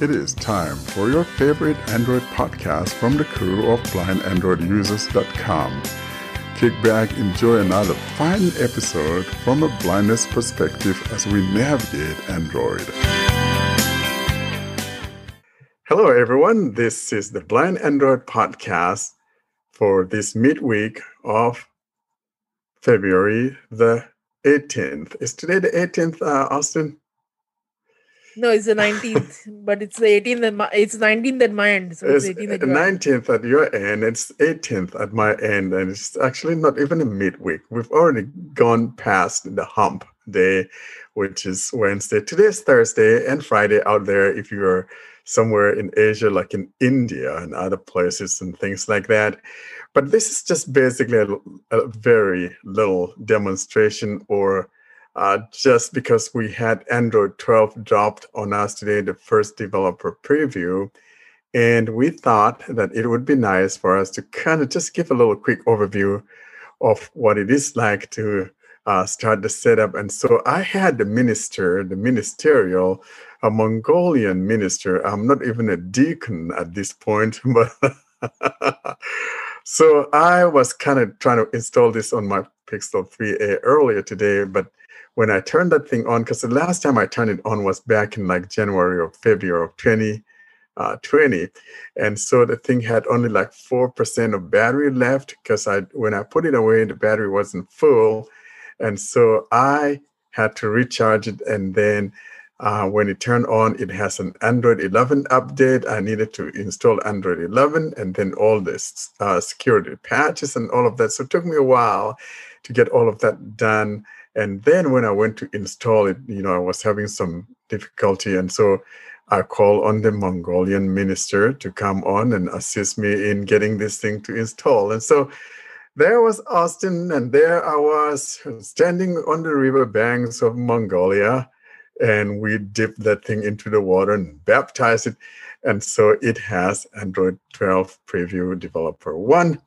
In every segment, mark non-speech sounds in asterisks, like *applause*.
It is time for your favorite Android podcast from the crew of blindandroidusers.com. Kick back, enjoy another fine episode from a blindness perspective as we navigate Android. Hello, everyone. This is the Blind Android podcast for this midweek of February the 18th. Is today the 18th, uh, Austin? No, it's the 19th, *laughs* but it's the 18th at my, it's 19th at my end. So it's, it's 18th at 19th at your end. It's 18th at my end, and it's actually not even a midweek. We've already gone past the hump day, which is Wednesday. Today's Thursday and Friday out there. If you're somewhere in Asia, like in India and other places and things like that. But this is just basically a, a very little demonstration or uh, just because we had Android 12 dropped on us today, the first developer preview. And we thought that it would be nice for us to kind of just give a little quick overview of what it is like to uh, start the setup. And so I had the minister, the ministerial, a Mongolian minister. I'm not even a deacon at this point, *laughs* but *laughs* so I was kind of trying to install this on my Pixel 3a earlier today, but when I turned that thing on, because the last time I turned it on was back in like January or February of 2020. Uh, and so the thing had only like 4% of battery left because I when I put it away, the battery wasn't full. And so I had to recharge it. And then uh, when it turned on, it has an Android 11 update. I needed to install Android 11 and then all this uh, security patches and all of that. So it took me a while to get all of that done. And then when I went to install it, you know, I was having some difficulty. And so I called on the Mongolian minister to come on and assist me in getting this thing to install. And so there was Austin, and there I was standing on the river banks of Mongolia. And we dipped that thing into the water and baptized it. And so it has Android 12 Preview Developer 1.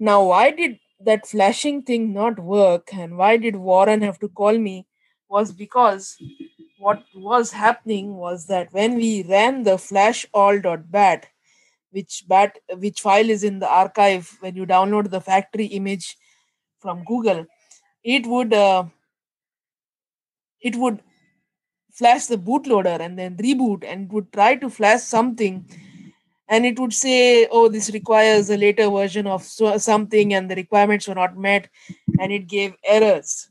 Now, why did that flashing thing not work and why did Warren have to call me was because what was happening was that when we ran the flash all.bat which bat which file is in the archive when you download the factory image from google it would uh, it would flash the bootloader and then reboot and would try to flash something and it would say oh this requires a later version of so, something and the requirements were not met and it gave errors.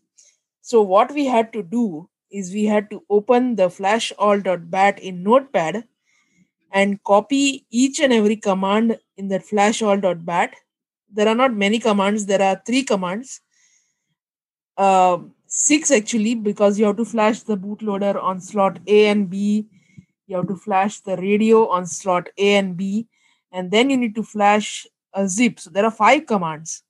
So what we had to do is we had to open the flash all.bat in notepad and copy each and every command in that flash all.bat there are not many commands there are three commands. Uh, six actually because you have to flash the bootloader on slot a and b you have to flash the radio on slot A and B, and then you need to flash a zip. So there are five commands.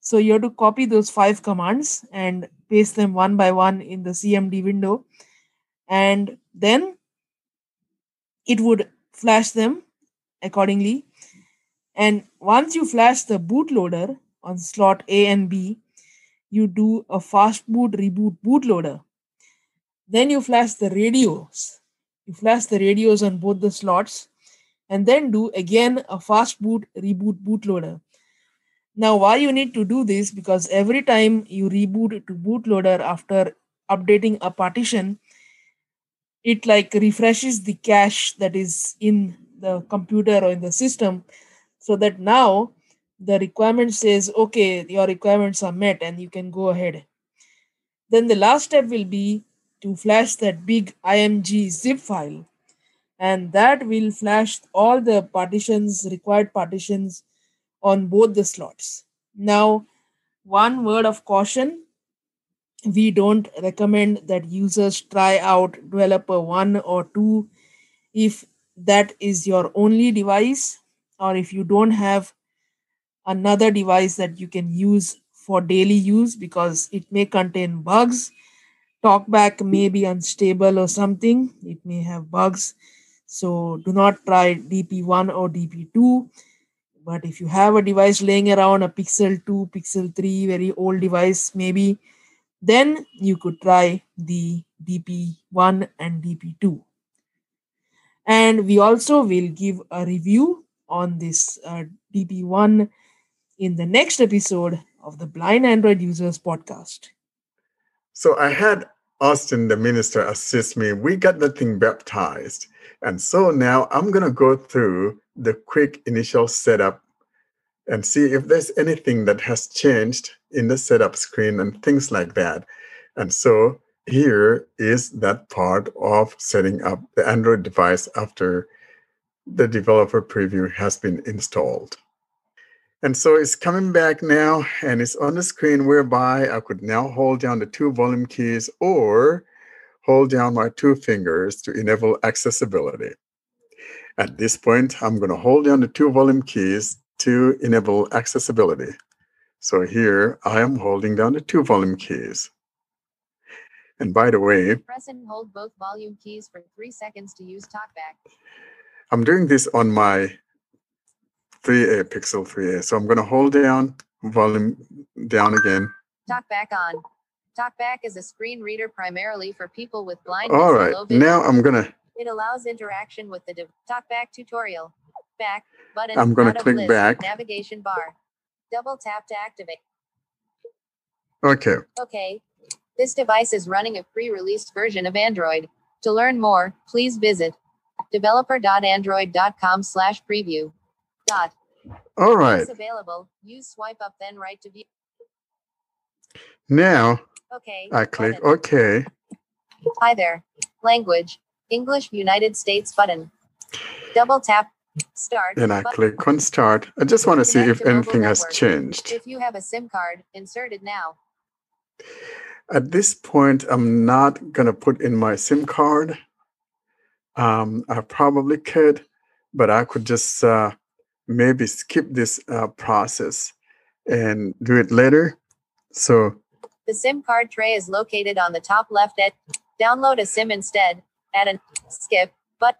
So you have to copy those five commands and paste them one by one in the CMD window. And then it would flash them accordingly. And once you flash the bootloader on slot A and B, you do a fast boot reboot bootloader. Then you flash the radios flash the radios on both the slots and then do again a fast boot reboot bootloader. Now, why you need to do this? Because every time you reboot to bootloader after updating a partition, it like refreshes the cache that is in the computer or in the system so that now the requirement says, okay, your requirements are met and you can go ahead. Then the last step will be to flash that big img zip file. And that will flash all the partitions required partitions on both the slots. Now one word of caution. We don't recommend that users try out developer 1 or 2 if that is your only device or if you don't have another device that you can use for daily use because it may contain bugs talkback may be unstable or something. It may have bugs. So do not try dp1 or dp2 but if you have a device laying around a pixel 2 pixel 3 very old device maybe then you could try the dp1 and dp2 And we also will give a review on this uh, DP1 in the next episode of the Blind Android Users podcast. So I had Austin, the minister, assist me. We got the thing baptized. And so now I'm going to go through the quick initial setup and see if there's anything that has changed in the setup screen and things like that. And so here is that part of setting up the Android device after the developer preview has been installed. And so it's coming back now and it's on the screen whereby I could now hold down the two volume keys or hold down my two fingers to enable accessibility. At this point, I'm going to hold down the two volume keys to enable accessibility. So here I am holding down the two volume keys. And by the way, Press and hold both volume keys for three seconds to use TalkBack. I'm doing this on my 3A Pixel 3A. So I'm going to hold down volume down again. Talk back on. TalkBack is a screen reader primarily for people with blindness All right. Now I'm going to It allows interaction with the dev- TalkBack tutorial. Back button. I'm gonna click list, back. Navigation bar. Double tap to activate. okay. Okay. This device is running a pre-released version of Android. To learn more, please visit developer.android.com slash preview. Dot. All right. Is available. Use swipe up then right to view. Now Okay. I click button. OK. Hi there. Language. English United States button. Double tap. Start. And I button. click on Start. I just want to see if to anything has network. changed. If you have a SIM card, insert it now. At this point, I'm not going to put in my SIM card. Um, I probably could, but I could just uh, maybe skip this uh, process and do it later. So, The SIM card tray is located on the top left edge. Download a SIM instead. Add an skip, but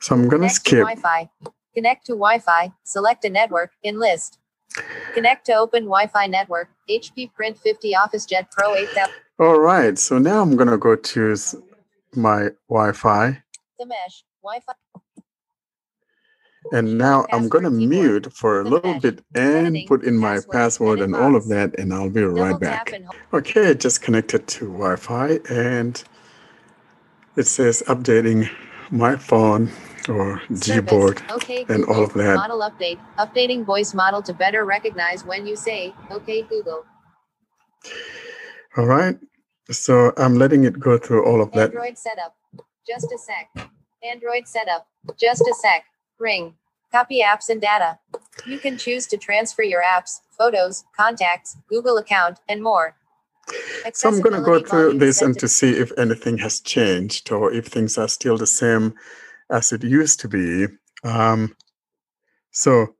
so I'm going to connect to skip. Wi-Fi. Connect to Wi-Fi. Select a network in list. Connect to Open Wi-Fi network. HP Print 50 Office Jet Pro 8000. All right. So now I'm going to go to my Wi Fi. The mesh. Wi-Fi. And now I'm going to mute for a little bit and put in my Password. and all of that, and I'll be right back. Okay, just connected to Wi Fi and it says updating my phone or. Gboard. Okay, and all of that. Model update. Updating voice model to better recognize when you say, okay, Google. All right. So I'm letting it go through all of that. Android setup. Just a sec. Android setup. Just a sec. Ring. Copy apps and data. You can choose to transfer your apps, photos, contacts, Google account, and more. So I'm going to go through this and to see if anything has changed or if things are still the same as it used to be. Um, so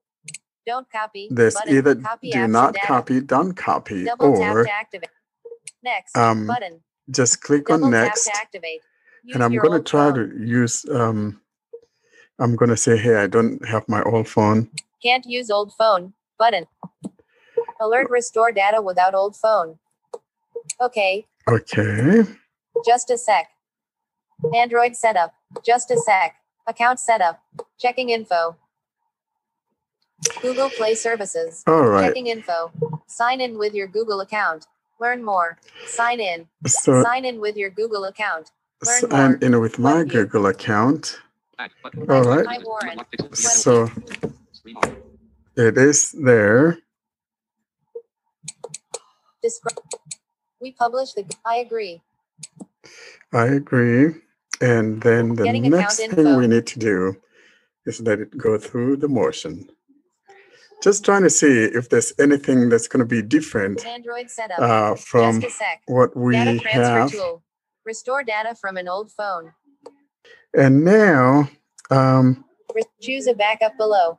Don't copy. there's button. either copy do not copy, don't copy, Double or. Next. um, button. just click Double on next. And I'm going to try phone. to use, um, I'm going to say, hey, I don't have my old phone. Can't use old phone. Button. Alert restore data without old phone. Okay, Okay. just a sec. Android setup. Just a sec. Account setup. Checking info. Google Play Services. All right. Checking info. Sign in with your Google account. Learn more. Sign in. So Sign in with your Google account. learn sign more. in with my Google account. All right. So it is there. We publish the. I agree. I agree. And then the Getting next thing info. we need to do is let it go through the motion. Just trying to see if there's anything that's going to be different Android setup. uh, from Just a sec. what we Data transfer have. tool. Restore data from an old phone. And now, um, choose a backup below.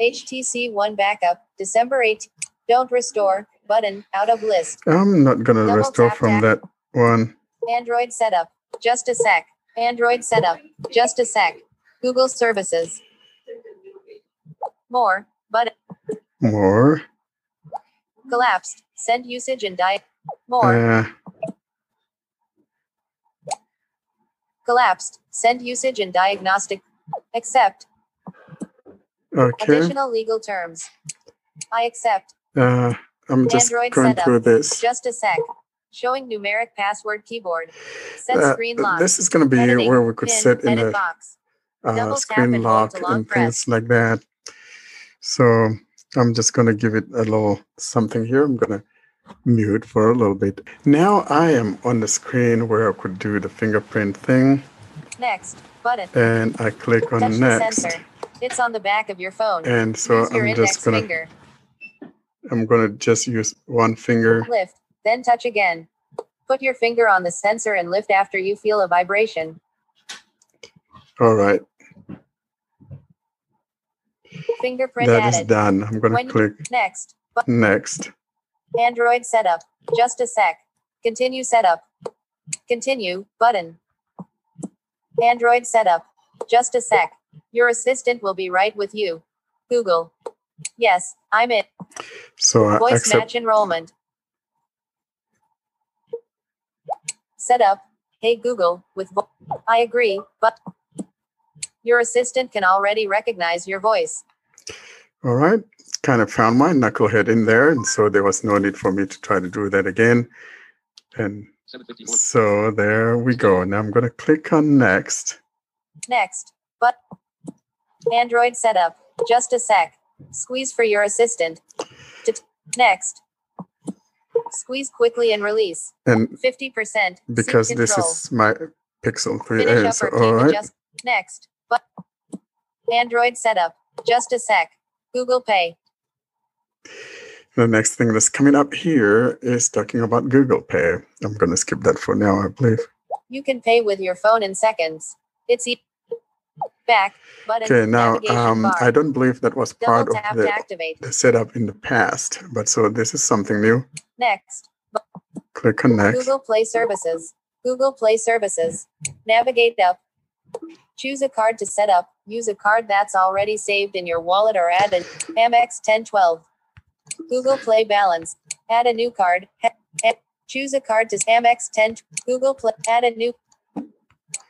HTC One backup, December 8. Don't restore button out of list. I'm not going to Double restore from that one. Android setup. Just a sec. Android setup. Just a sec. Google services. More button More. collapsed. Send usage and diet. More Uh, Collapsed. Send usage and diagnostic. Accept. Okay. Additional legal terms. I accept. Uh, I'm just Android going setup. through this. Just a sec. Showing numeric password keyboard. Set Uh, screen lock. this is going to be Editing. where we could Pin. set in a box. uh, screen and lock and press. things like that. So I'm just going to give it a little something here. I'm going to mute for a little bit. Now I am on the screen where I could do the fingerprint thing, Next. Button. and I click on Touch next. It's on the back of your phone. And so I'm just gonna finger. I'm gonna just use one finger. Lift. Then touch again. Put your finger on the sensor and lift after you feel a vibration. All right, Fingerprint that is added. done. I'm gonna When- click Next. next. Android setup. Just a sec. Continue setup. Continue button. Android setup. Just a sec. Your assistant will be right with you. Google. Yes, I'm in. So I Voice accept. match enrollment. Setup. Hey Google, with vo- I agree, but your assistant can already recognize your voice. All right, kind of found my knucklehead in there, and so there was no need for me to try to do that again. And so there we go. Now I'm gonna click on next. Next. But Android setup. Just a sec. Squeeze for your assistant. Next. Squeeze quickly and release. And 50%. because this is my Pixel 3a, eh, up so or all right. adjust. Next. But Android setup. Just a sec. Google Pay. The next thing that's coming up here is talking about Google Pay. I'm gonna skip that for now, I believe. You can pay with your phone in seconds. It's e- back button. Okay, now um. I don't believe that was part of the, the setup in the past, but so this is something new. Next. Click on next. Google Play Services. Google Play Services. Navigate up. Choose a card to set up. Use a card that's already saved in your wallet or add an Amex 1012. Google Play Balance. Add a new card. Choose a card to Amex 10. Google Play. Add a new.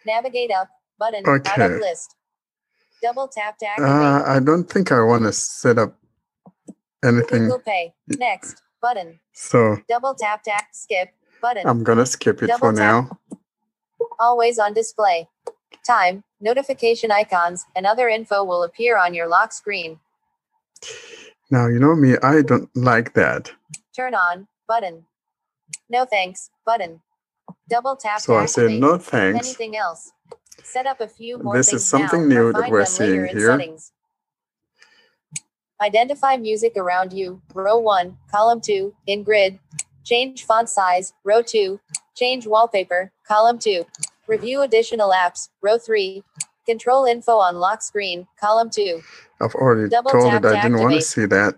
Navigate up. Button. Out Okay. of list. Double tap to activate. Uh, I don't think I want to set up anything, Google Pay. Next. Button. so Double tap to. Skip. Button. I'm gonna skip it Double for tap. now. always on display. Time, notification icons, and other info will appear on your lock screen. Now you know me, I don't like that. Turn on button. No thanks button. Double tap So I say no thanks. Anything else? Set up a few more This is something now, new that we're seeing here. Settings. Identify music around you. Row 1, column 2, in grid. Change font size. Row 2. Change wallpaper. Column 2. Review additional apps. Row 3. Control info on lock screen. Column 2. I've already Double told it to I didn't want to see that.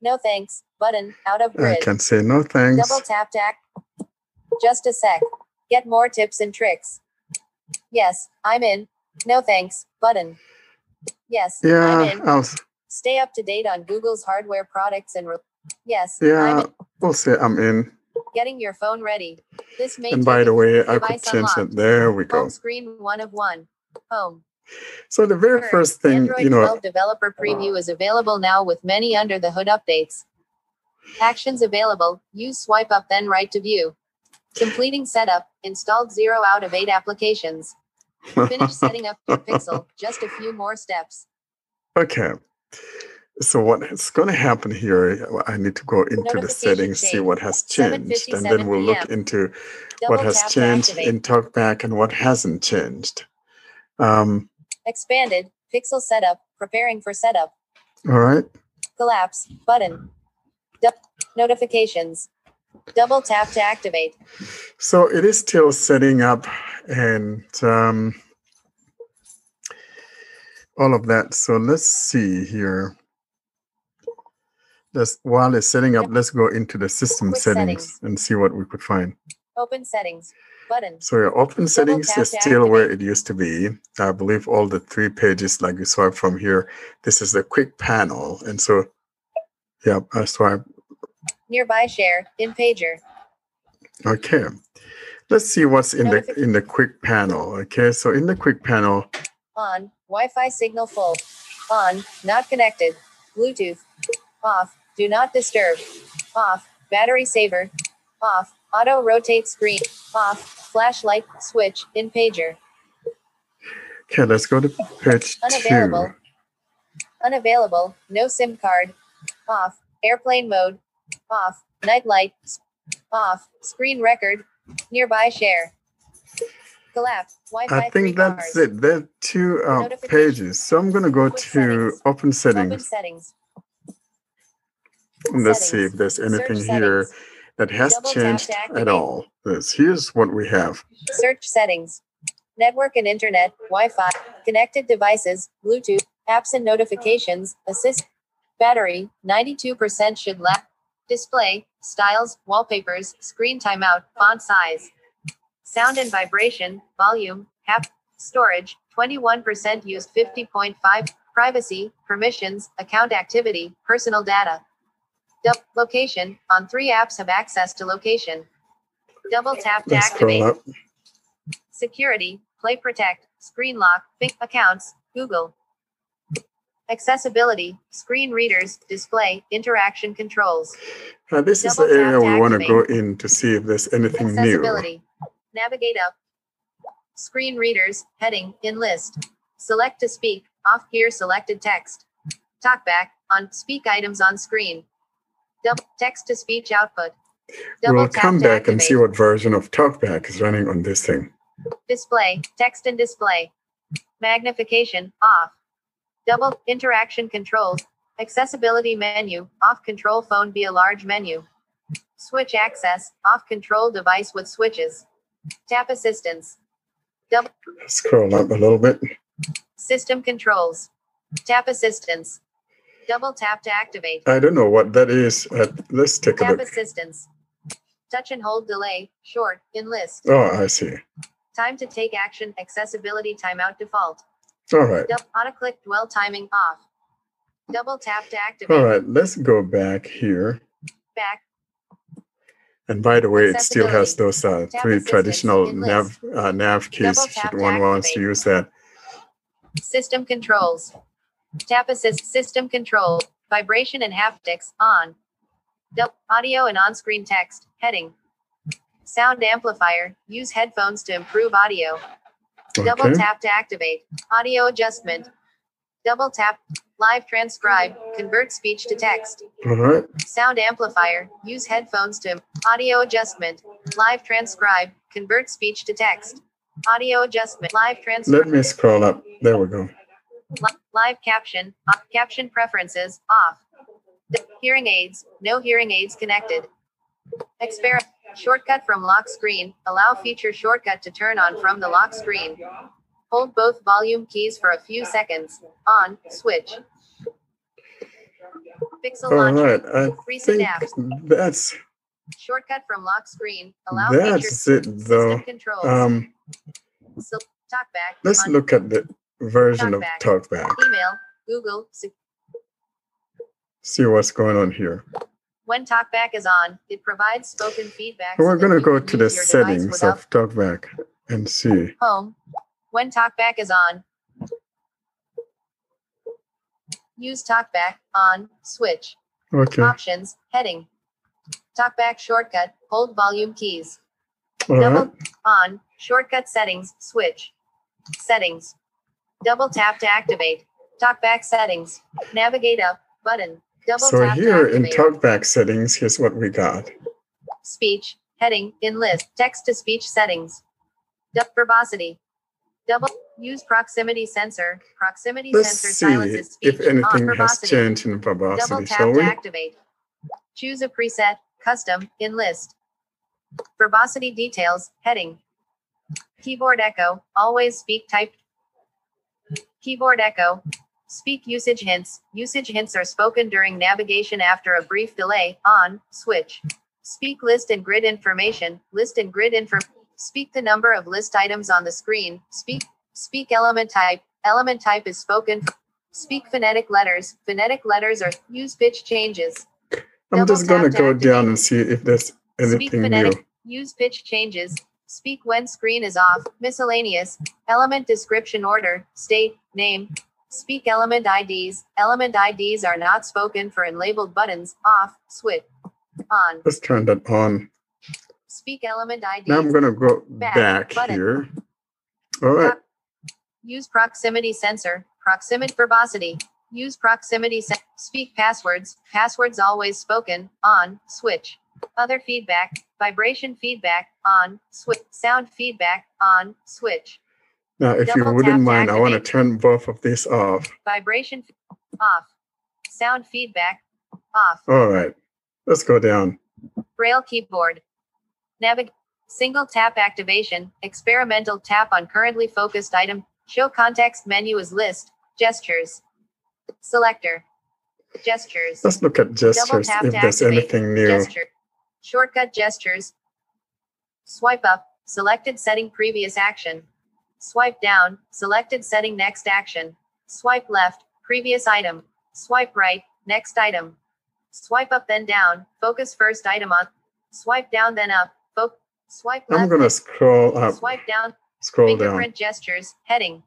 No thanks. Button. Out of I grid. can say no thanks. Double tap to act. Just a sec. Get more tips and tricks. Yes, I'm in. No thanks. Button. Yes, I'm in. I'll s- Stay up to date on Google's hardware products and re- yes, yeah, I'm in. we'll say I'm in. getting your phone ready. This may And by the way, I could change unlocked. it. There we go. Home screen one of one. Home. So the very first thing, Android you know, 12 developer uh, preview is available now with many under the hood updates. Actions available. Use swipe up then right to view. Completing setup. Installed 0 out of 8 applications. Finish setting up your Pixel. *laughs* Just a few more steps. okay. So what is going to happen here? I need to go into the settings, see what has changed, and then we'll look into Double what has changed activate. in TalkBack and what hasn't changed. Um, Expanded. Pixel setup. Preparing for setup. all right. Collapse. Button. Du- notifications. Double tap to activate. So it is still setting up and um, all of that. So let's see here. Let's, while it's setting up, let's go into the system Quick settings, settings. and see what we could find. Open settings. Button. So your open settings is still where it used to be. I believe all the three pages, like you swipe from here, this is the quick panel. And so, yeah, I swipe. Nearby share. In pager. Okay. let's see what's in the in the quick panel. Okay, so in the quick panel, On. Wi-Fi signal full. On. Not connected. Bluetooth. Off. Do not disturb. Off. Battery saver. Off. Auto rotate screen. Off. Flashlight. Switch. In pager. okay, let's go to page Unavailable. two. Unavailable. No SIM card. Off. Airplane mode. Off. Night light. Off. Screen record. Nearby share. Collapse. Wi-Fi I think that's bars. it. There are two uh, pages. So I'm gonna go Quick to settings. open Open settings. settings. and Let's see if there's anything Search here settings. That has Double changed at all. This here's what we have. Search settings. Network and internet, Wi-Fi, connected devices, Bluetooth, apps and notifications, assist, battery, 92% should last. Display, styles, wallpapers, screen timeout, font size. Sound and vibration, volume, hap, storage, 21% used 50.5, privacy, permissions, account activity, personal data. Dub, location, on three apps have access to location. Double tap to Let's activate. Security, Play Protect, Screen Lock, Think Accounts, Google. Accessibility, Screen Readers, Display, Interaction Controls. Uh, this is the area we want to go in to see if there's anything new. Accessibility. Navigate up. Screen Readers, heading, in list. Select to speak, off here selected text. Talkback, on speak items on screen. Double text to speech output. Double We'll come back and see what version of TalkBack is running on this thing. Display, text and display. Magnification, off. Double interaction controls. Accessibility menu, off control phone via large menu. Switch access, off control device with switches. Tap assistance. Double Scroll up a little bit. system controls. Tap assistance. Double tap to activate. I don't know what that is. Uh, let's take a Tap look. assistance. Touch and hold delay, short, in list. Oh, I see. Time to take action, accessibility timeout default. All right. Auto click dwell timing off. Double tap to activate. All right. Let's go back here. Back. And by the way, it still has those uh, three traditional nav uh, nav keys. Tap Should one wants to use that. System controls. Tap assist system control. Vibration and haptics on. Audio and on-screen text. Heading. Sound amplifier. Use headphones to improve audio. Double tap to activate. Audio adjustment. Double tap. Live transcribe. Convert speech to text. All right. Sound amplifier. Use headphones to audio adjustment. Live transcribe. Convert speech to text. Audio adjustment. Live transcribe. Let me scroll up. There we go. Li- live caption. Off. Caption preferences. Off. Hearing aids. No hearing aids connected. Exper. Shortcut from lock screen. Allow feature shortcut to turn on from the lock screen. Hold both volume keys for a few seconds. On. Switch. Pixel All launcher. right. I Recent apps. that's Shortcut from lock screen. Allow that's feature it though. controls. Um, so, talkback. let's on look at the version of Talkback. Email. Google. Se- See what's going on here. When TalkBack is on, it provides spoken feedback. We're so going to go to the use your device settings of TalkBack and see. home. When TalkBack is on, use TalkBack on switch Okay. options heading. TalkBack shortcut. Hold volume keys. All Double right. on shortcut settings switch settings. Double tap to activate. TalkBack settings. Navigate up button. Double tap. So tap here in. TalkBack settings, here's what we got. speech, heading, in list, text to speech settings. Du- verbosity. Double use proximity sensor. Proximity Let's sensor see silences speech. if anything on has verbosity. changed in Double verbosity, tap shall to we? activate. Choose a preset, custom, in list. Verbosity details, heading. Keyboard echo, always speak type. Keyboard echo. Speak usage hints. Usage hints are spoken during navigation after a brief delay. On, switch. Speak list and grid information. List and grid info. Speak the number of list items on the screen. Speak. Speak element type. Element type is spoken. Speak phonetic letters. Phonetic letters are use pitch changes. I'm double just going to to go down and see if there's Speak anything new. Use pitch changes. Speak when screen is off. Miscellaneous. Element description order. State. Name. Speak element IDs. Element IDs are not spoken for in labeled buttons. Off. Switch. On. Let's turn that on. Speak element IDs. Now I'm going to go Back back button. here. All right. Use proximity sensor. Proximity verbosity. Use proximity sen- speak passwords. Passwords always spoken. On. Switch. Other feedback. Vibration feedback. On. Switch. Sound feedback. On. Switch. Now, if you Double tap wouldn't mind, I want to turn both of these off. Vibration off. Sound feedback. Off. All right. Let's go down. Braille keyboard. Navig. Single tap activation. Experimental tap on currently focused item. Show context menu as list. Gestures. Selector. Gestures. Let's look at gestures if there's anything new. Gesture. Shortcut gestures. Swipe up. Selected setting previous action. Swipe down. Selected setting next action. Swipe left. Previous item. Swipe right. Next item. Swipe up then down. Focus first item on. Swipe down then up. Fo- swipe left. I'm going to scroll up, Swipe down. scroll down. Fingerprint gestures. Heading.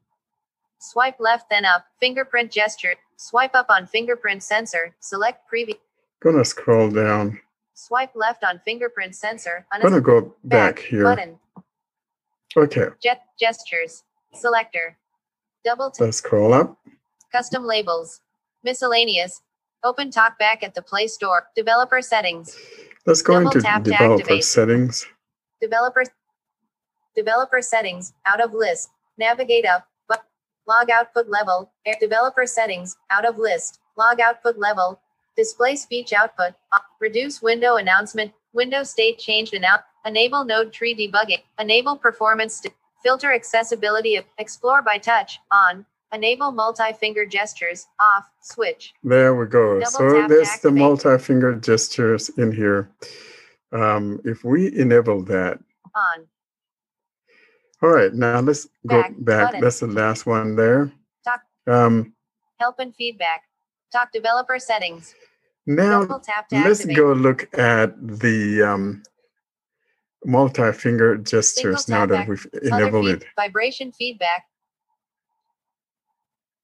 Swipe left then up. Fingerprint gesture. Swipe up on fingerprint sensor. Select previous. To scroll down. Swipe left on fingerprint sensor. I'm going to go back back here. Button. Okay. Jet gestures. Selector. Double tap. Let's scroll up. Custom labels. Miscellaneous. Open talkback at the Play Store. Developer settings. Let's go Double into developer activate. settings. Developer. Developer settings. Out of list. Navigate up. But log output level. Developer settings. Out of list. Log output level. Display speech output. reduce window announcement. Window state changed and out. Enable node tree debugging. Enable performance. st- filter accessibility. of Explore by touch. On. Enable multi-finger gestures. Off. Switch. There we go. Double so there's the multi-finger gestures in here. Um, if we enable that, On. all right. Now let's go Back back. button. That's the last one there. Talk. Um, Help and feedback. Talk developer settings. Now Double tap to let's go look at the um, multi-finger gestures now that back. we've enabled feed- it. Vibration feedback.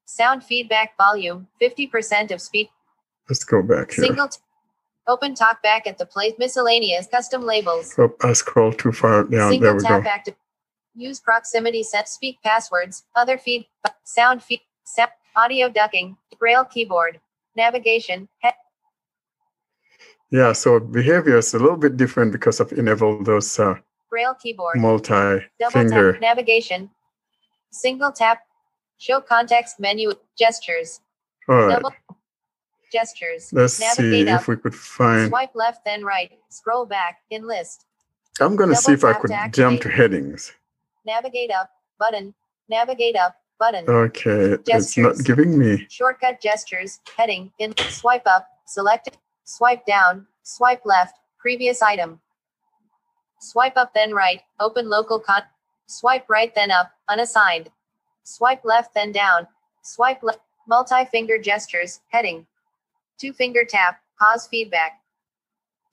Sound feedback volume, 50% of speed. Let's go back here. Single. T- open talkback at the place. Miscellaneous custom labels. Oh, I scroll too far down. there Single we tap go. active. Use proximity set. Speak passwords. Other feed. Sound feed. Sound, audio ducking. Braille keyboard. Navigation. Head. Yeah, so behavior is a little bit different because of enable those uh, Braille keyboard. Multi-finger. Navigation. Single tap. Show context menu. Gestures. All right. Double. Gestures. Let's see up. if we could find. Swipe left, then right. Scroll back. In list. I'm going to see if I could to jump to headings. Navigate up. Button. Navigate up. Button. Okay, it's not giving me. Shortcut gestures. Heading. In. Swipe up. Select. Swipe down. Swipe left. Previous item. Swipe up, then right. Open local con. Swipe right, then up. Unassigned. Swipe left, then down. Swipe left. Multi finger gestures. Heading. Two finger tap. Pause feedback.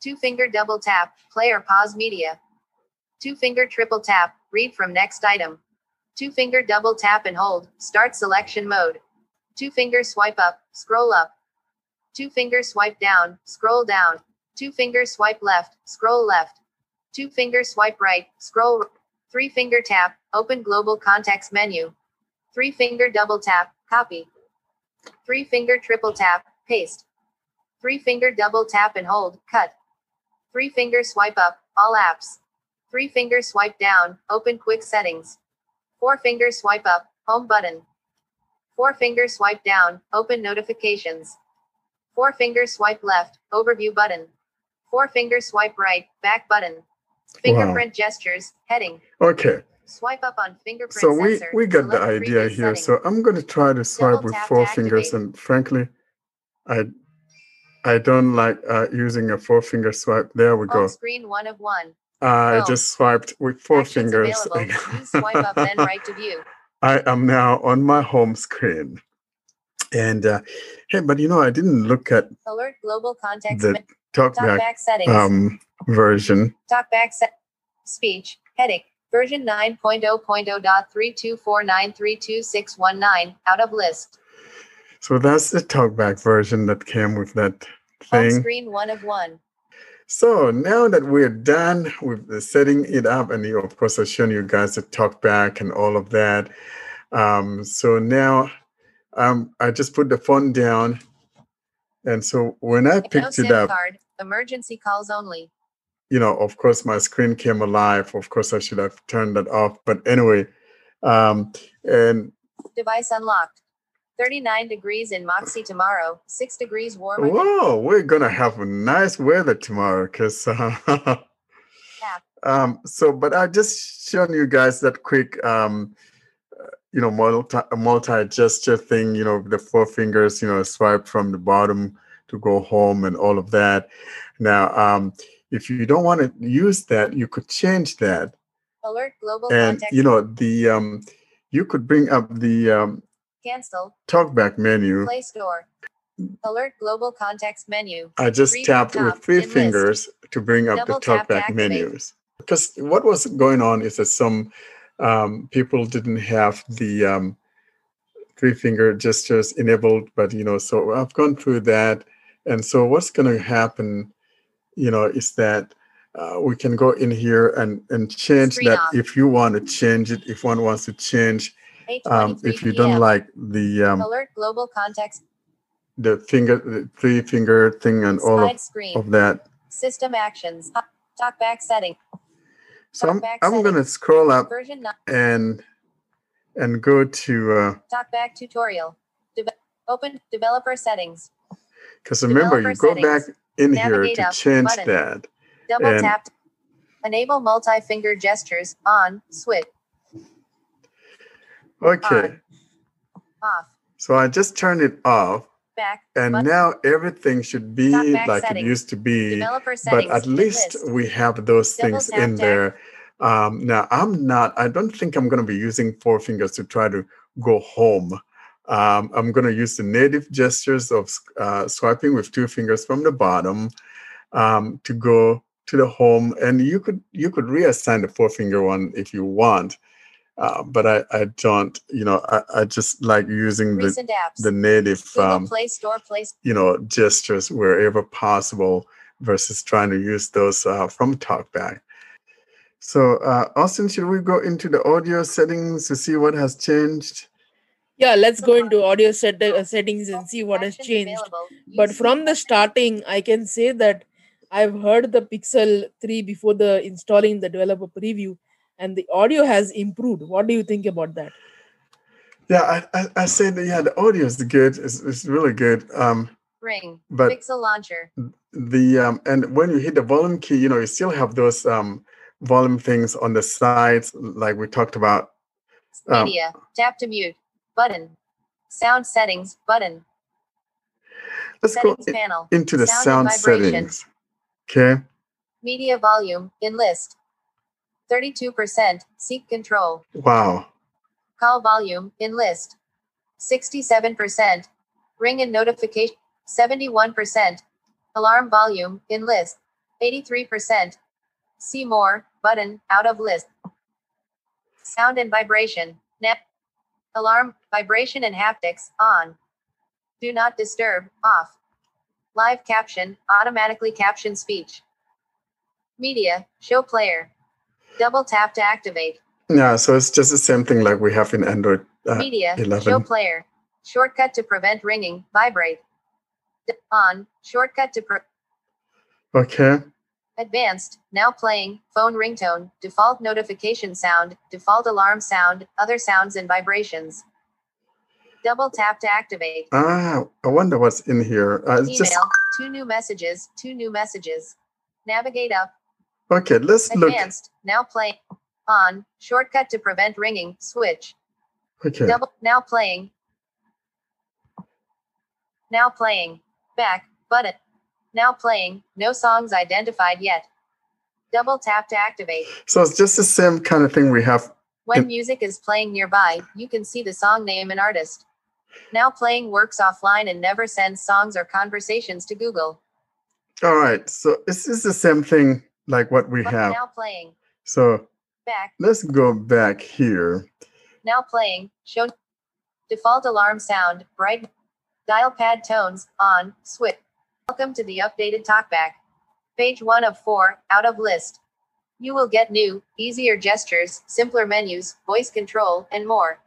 Two finger double tap. Play or pause media. Two finger triple tap. Read from next item. Two finger double tap and hold. Start selection mode. Two finger swipe up. Scroll up. Two finger swipe down. Scroll down. Two finger swipe left. Scroll left. Two finger swipe right. Scroll. Three finger tap. Open global context menu. Three finger double tap. Copy. Three finger triple tap. Paste. Three finger double tap and hold. Cut. Three finger swipe up. All apps. Three finger swipe down. Open quick settings. Four finger swipe up. Home button. Four finger swipe down. Open notifications. Four finger swipe left. Overview button. Four finger swipe right. Back button. Fingerprint gestures. Heading. Okay, Swipe up on fingerprint so we, sensor. we got the idea here. setting. So I'm going to try to swipe with four fingers, and frankly, I I don't like uh, using a four finger swipe. There we go. Screen one of one. Uh, I just swiped with four Actions fingers. *laughs* Swipe up then right to view. I am now on my home screen. And uh, hey, but you know, I didn't look at Alert global context. the talkback Talkback settings. um, version. Talkback set. Speech. Heading. Version 9.0.0.324932619 out of list. So that's the talkback version that came with that Home thing. screen 1 of 1. So now that we're done with the setting it up, and you, of course, I've shown you guys the talkback and all of that. Um, so now um, I just put the phone down. And so when I No picked SIM it up, card. Emergency calls only. you know, of course, my screen came alive. Of course, I should have turned that off. But anyway, um, and Device unlocked. 39 degrees in Moxie tomorrow. 6 degrees warmer whoa, we're gonna have a nice weather tomorrow. Cause *laughs* uh, um, so, but I just shown you guys that quick, um, you know, multi multi gesture thing. You know, the four fingers. You know, swipe from the bottom to go home and all of that. Now, um, if you don't want to use that, you could change that. alert global and contact. you know the um you could bring up the um cancel. talkback menu Play store. Alert global context menu. i just Three tapped with three in list. fingers to bring up Double the talkback menus because what was going on is that some um, people didn't have the um, three finger gestures enabled but you know so i've gone through that and so what's going to happen you know is that uh, we can go in here and and change that if you want to change it if one wants to change um, if you don't like the um, Alert global context. the finger the three finger thing and all of, of that System actions. Talkback setting. So i'm, I'm going to scroll up Version 9. and and go to uh Talkback tutorial. Deve- open developer settings. because remember you go back settings. in here to change button. that Double And- tap. Enable multi-finger gestures on switch okay off so i just turned it off back and button. now everything should be like settings. it used to be but at least list. we have those Double things in there um, now i'm not i don't think i'm going to be using four fingers to try to go home um, i'm going to use the native gestures of uh, swiping with two fingers from the bottom um, to go to the home and you could you could reassign the four finger one if you want uh, but I, I don't you know I, I just like using the, apps. the native Google um, Play Store Play you know gestures wherever possible versus trying to use those uh, from talkback. So uh, austin should we go into the audio settings to see what has changed? Yeah, let's go into audio set, uh, settings and see what has changed. But from the starting, I can say that I've heard the Pixel 3 before the installing the developer preview, and the audio has improved. What do you think about that? yeah i i, I said that, yeah the audio is good it's, it's really good um Ring. but Pixel launcher. the um and when you hit the volume key you know you still have those um volume things on the sides like we talked about Um, Media. Tap to mute. Button. Sound settings. Button. let's go Settings in- panel. into the Sound sound settings okay Media volume. In list. 32%. Seek control. wow Call volume. In list. 67%. Ring and notification. 71%. Alarm volume. In list. 83%. See more. Button. Out of list. Sound and vibration. Net. Alarm. Vibration and haptics. On. Do not disturb. Off. Live caption. Automatically caption speech. Media. Show player. Double tap to activate. yeah so it's just the same thing like we have in android uh, Media. 11. Show player. Shortcut to prevent ringing. Vibrate. On. Shortcut to pre- okay advanced. Now playing. Phone ringtone. Default notification sound. Default alarm sound. Other sounds and vibrations. Double tap to activate. ah i wonder what's in here uh, Email. just Two new messages. Two new messages. Navigate up. Okay let's look Advanced. Now play. On. Shortcut to prevent ringing. Switch. okay Double. Now playing. Now playing. Back. Button. Now playing. No songs identified yet. Double tap to activate. so it's just the same kind of thing we have When music is playing nearby, you can see the song name and artist. Now playing works offline and never sends songs or conversations to Google. all right so this is the same thing like what we have Now playing. so Back. let's go back here. Now playing. Show. Default alarm sound. Bright. Dial pad tones. On. Switch. Welcome to the updated talkback. Page 1 of 4. Out of list. You will get new, easier gestures, simpler menus, voice control, and more.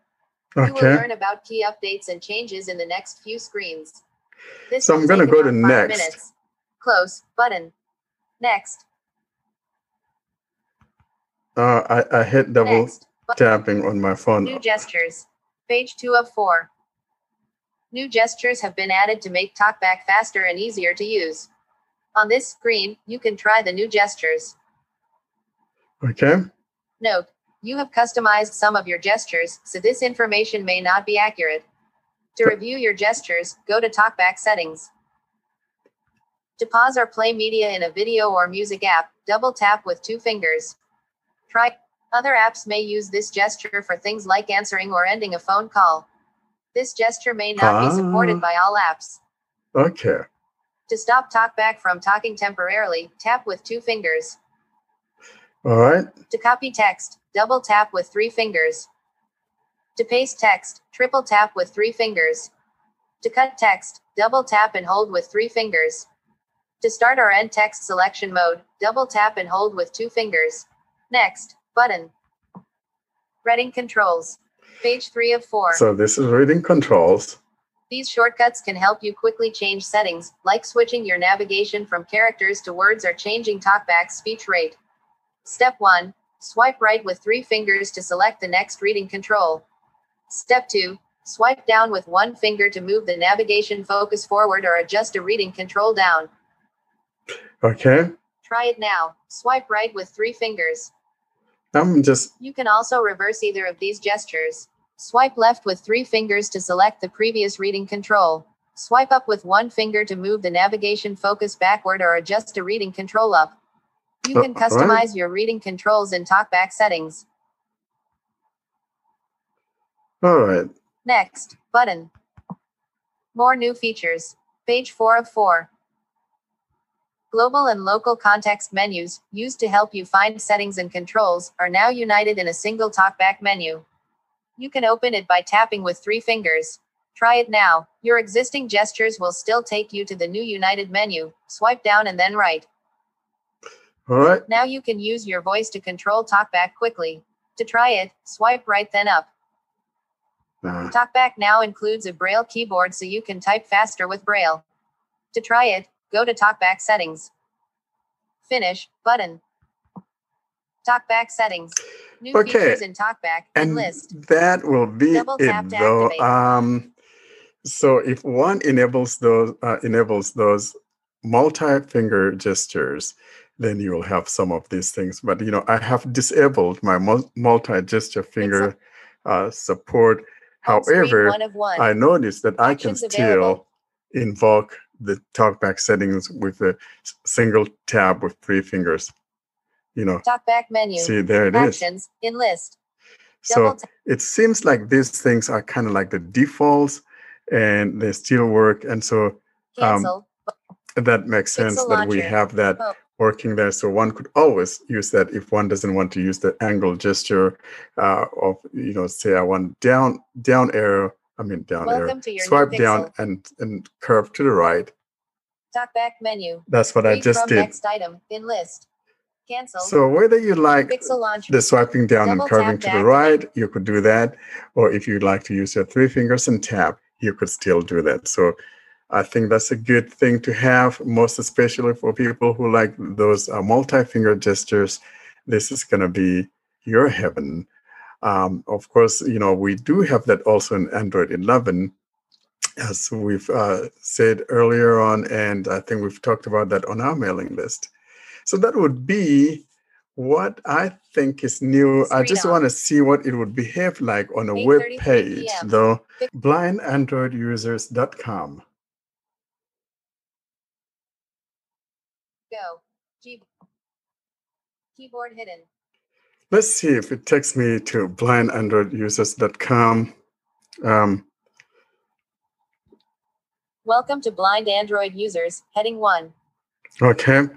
Okay. You will learn about key updates and changes in the next few screens. This So I'm gonna go to about five next. Minutes. Close button. Next. Uh, I, I hit double Next. Tapping on my phone. New gestures. Page 2 of 4. New gestures have been added to make TalkBack faster and easier to use. On this screen, you can try the new gestures. Okay. Note, you have customized some of your gestures, so this information may not be accurate. To review your gestures, go to TalkBack settings. To pause or play media in a video or music app, double tap with two fingers. Try other apps may use this gesture for things like answering or ending a phone call. This gesture may not be supported by all apps. Okay. To stop TalkBack from talking temporarily, tap with two fingers. All right. To copy text, double tap with three fingers. To paste text, triple tap with three fingers. To cut text, double tap and hold with three fingers. To start or end text selection mode, double tap and hold with two fingers. Next, button. Reading controls. Page 3 of 4. So this is reading controls. These shortcuts can help you quickly change settings, like switching your navigation from characters to words or changing talkback speech rate. Step 1 Swipe right with three fingers to select the next reading control. Step 2 Swipe down with one finger to move the navigation focus forward or adjust a reading control down. Okay. Try it now. Swipe right with three fingers. I'm just You can also reverse either of these gestures. Swipe left with three fingers to select the previous reading control. Swipe up with one finger to move the navigation focus backward or adjust a reading control up. You Uh, can alright. customize your reading controls in TalkBack settings. all right. Next, button. More new features. Page 4 of 4. Global and local context menus, used to help you find settings and controls, are now united in a single talkback menu. You can open it by tapping with three fingers. Try it now. Your existing gestures will still take you to the new united menu. Swipe down and then right. All right. Now you can use your voice to control TalkBack quickly. To try it, swipe right then up. Uh, TalkBack now includes a Braille keyboard so you can type faster with Braille. To try it, go to TalkBack settings. Finish button. TalkBack settings. New Okay. features in TalkBack and and list. that will be Double it though. Um, so if one enables those uh, enables those multi-finger gestures, then you will have some of these things. But you know, I have disabled my multi-gesture finger uh, support. However, one of one. I noticed that I can still available. invoke the talkback settings with a single tab with three fingers. You know, TalkBack menu. see there it is. Actions in list. So tap. it seems like these things are kind of like the defaults and they still work. And so um, that makes sense Pixel that we have that Oh. working there. So one could always use that if one doesn't want to use the angle gesture uh, of, you know, say I want down, down arrow, I mean down Welcome your swipe down and, and curve to the right. TalkBack menu. That's what I just did. next item in list. Cancel. So whether you like Pixel the swiping down and Double curving to to the right, you could do that. Or if you'd like to use your three fingers and tap, you could still do that. So I think that's a good thing to have, most especially for people who like those uh, multi-finger gestures. This is going to be your heaven. Um, of course, you know, we do have that also in Android 11, as we've uh, said earlier on, and I think we've talked about that on our mailing list. So that would be what I think is new. I just want to see what it would behave like on a web page, PM. though. Blindandroidusers.com. Go. G. Keyboard hidden. Let's see if it takes me to blindandroidusers.com. Um, Welcome to Blind Android Users, heading 1. okay.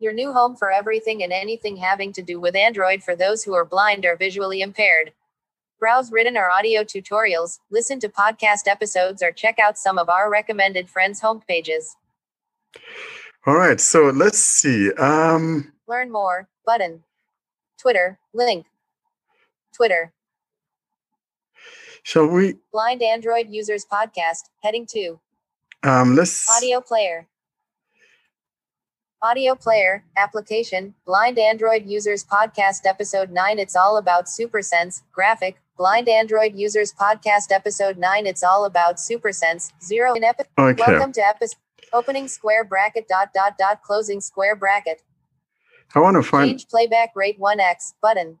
Your new home for everything and anything having to do with Android for those who are blind or visually impaired. Browse written or audio tutorials, listen to podcast episodes, or check out some of our recommended friends' homepages. All right, so let's see. Um, Learn more button. Twitter link. Twitter shall we? Blind Android Users Podcast, heading 2. Um, let's. Audio player. Audio player, application, Blind Android Users Podcast Episode 9. It's all about SuperSense, graphic, Blind Android Users Podcast Episode 9. It's all about SuperSense, zero in episode. Okay. Welcome to episode. Opening square bracket dot dot dot closing square bracket. I want to find. Change playback rate 1x button.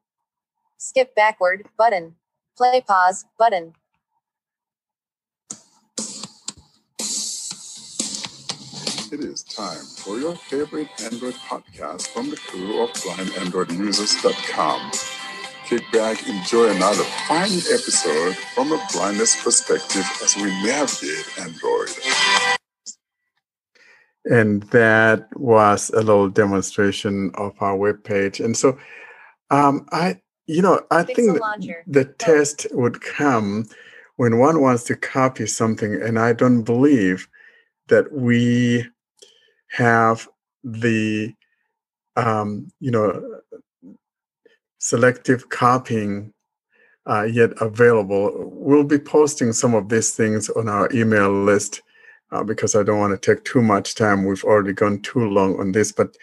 Skip backward button. Play pause button. It is time for your favorite Android podcast from the crew of blindandroidusers.com. Kick back, enjoy another fine episode from a blindness perspective as we navigate Android. And that was a little demonstration of our webpage. And so um, I, you know, I think the test would come when one wants to copy something, and I don't believe that we have the um, you know selective copying uh, yet available. We'll be posting some of these things on our email list uh, because I don't want to take too much time. We've already gone too long on this, but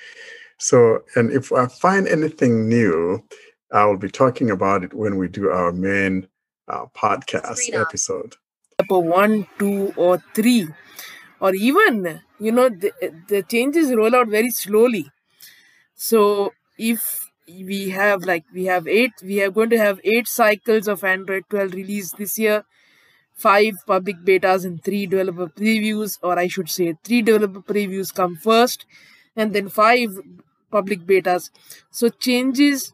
so and if I find anything new, I will be talking about it when we do our main uh, podcast Screen episode. Number one, two, or three, or even you know the, the changes roll out very slowly. So if we have like we have eight, we are going to have eight cycles of Android 12 release this year, five public betas and three developer previews, or I should say three developer previews come first, and then five public betas. So changes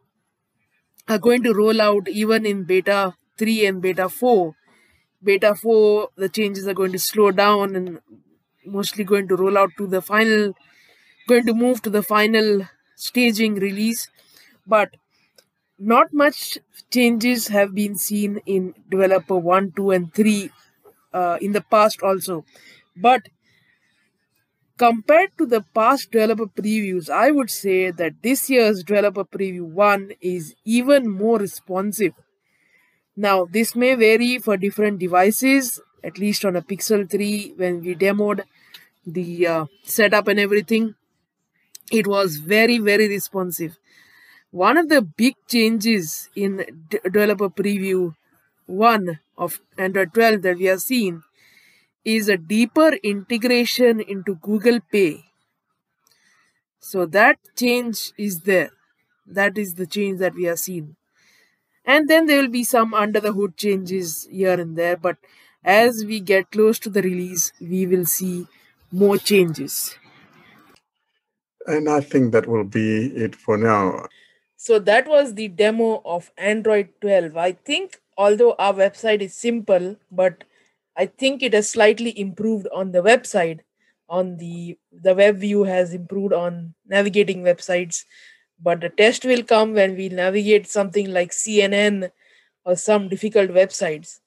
are going to roll out even in beta 3 and beta 4 beta 4 the changes are going to slow down and mostly going to roll out to the final going to move to the final staging release but not much changes have been seen in developer 1 2 and 3 uh, in the past also but compared to the past developer previews i would say that this year's developer preview 1 is even more responsive now, this may vary for different devices, at least on a Pixel 3 when we demoed the uh, setup and everything. It was very, very responsive. One of the big changes in Developer Preview 1 of Android 12 that we have seen is a deeper integration into Google Pay. So, that change is there. That is the change that we have seen and then there will be some under the hood changes here and there but as we get close to the release we will see more changes And I think that will be it for now. So that was the demo of android 12 i think although our website is simple but i think it has slightly improved on the website on the the web view has improved on navigating websites. But the test will come when we navigate something like cnn or some difficult websites.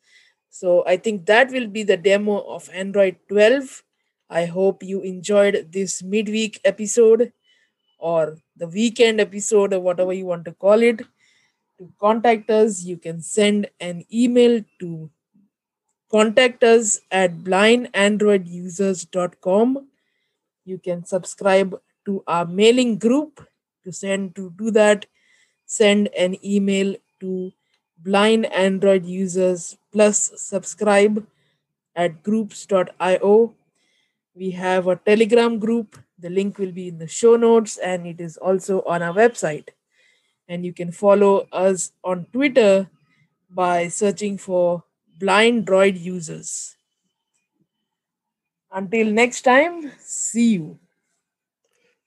So i think that will be the demo of android 12 i hope you enjoyed this midweek episode or the weekend episode or whatever you want to call it to contact us you can send an email to contact us at blindandroidusers.com you can subscribe to our mailing group. To send to do that send an email to blind android users plus subscribe at groups.io we have a telegram group the link will be in the show notes and it is also on our website and you can follow us on twitter by searching for blind droid users until next time see you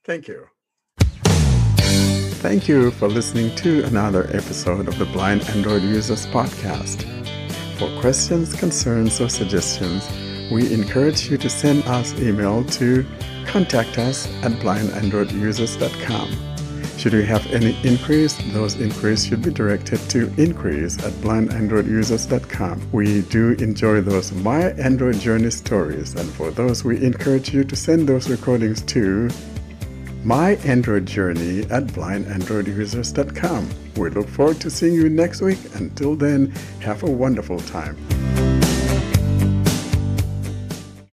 Thank you. Thank you for listening to another episode of the Blind Android Users Podcast. For questions, concerns, or suggestions, we encourage you to send us email to contact us at blindandroidusers.com. Should you have any inquiries, those inquiries should be directed to inquiries at blindandroidusers.com. We do enjoy those My Android Journey stories, and for those, we encourage you to send those recordings to My Android Journey at blindandroidusers.com. We look forward to seeing you next week. Until then, have a wonderful time.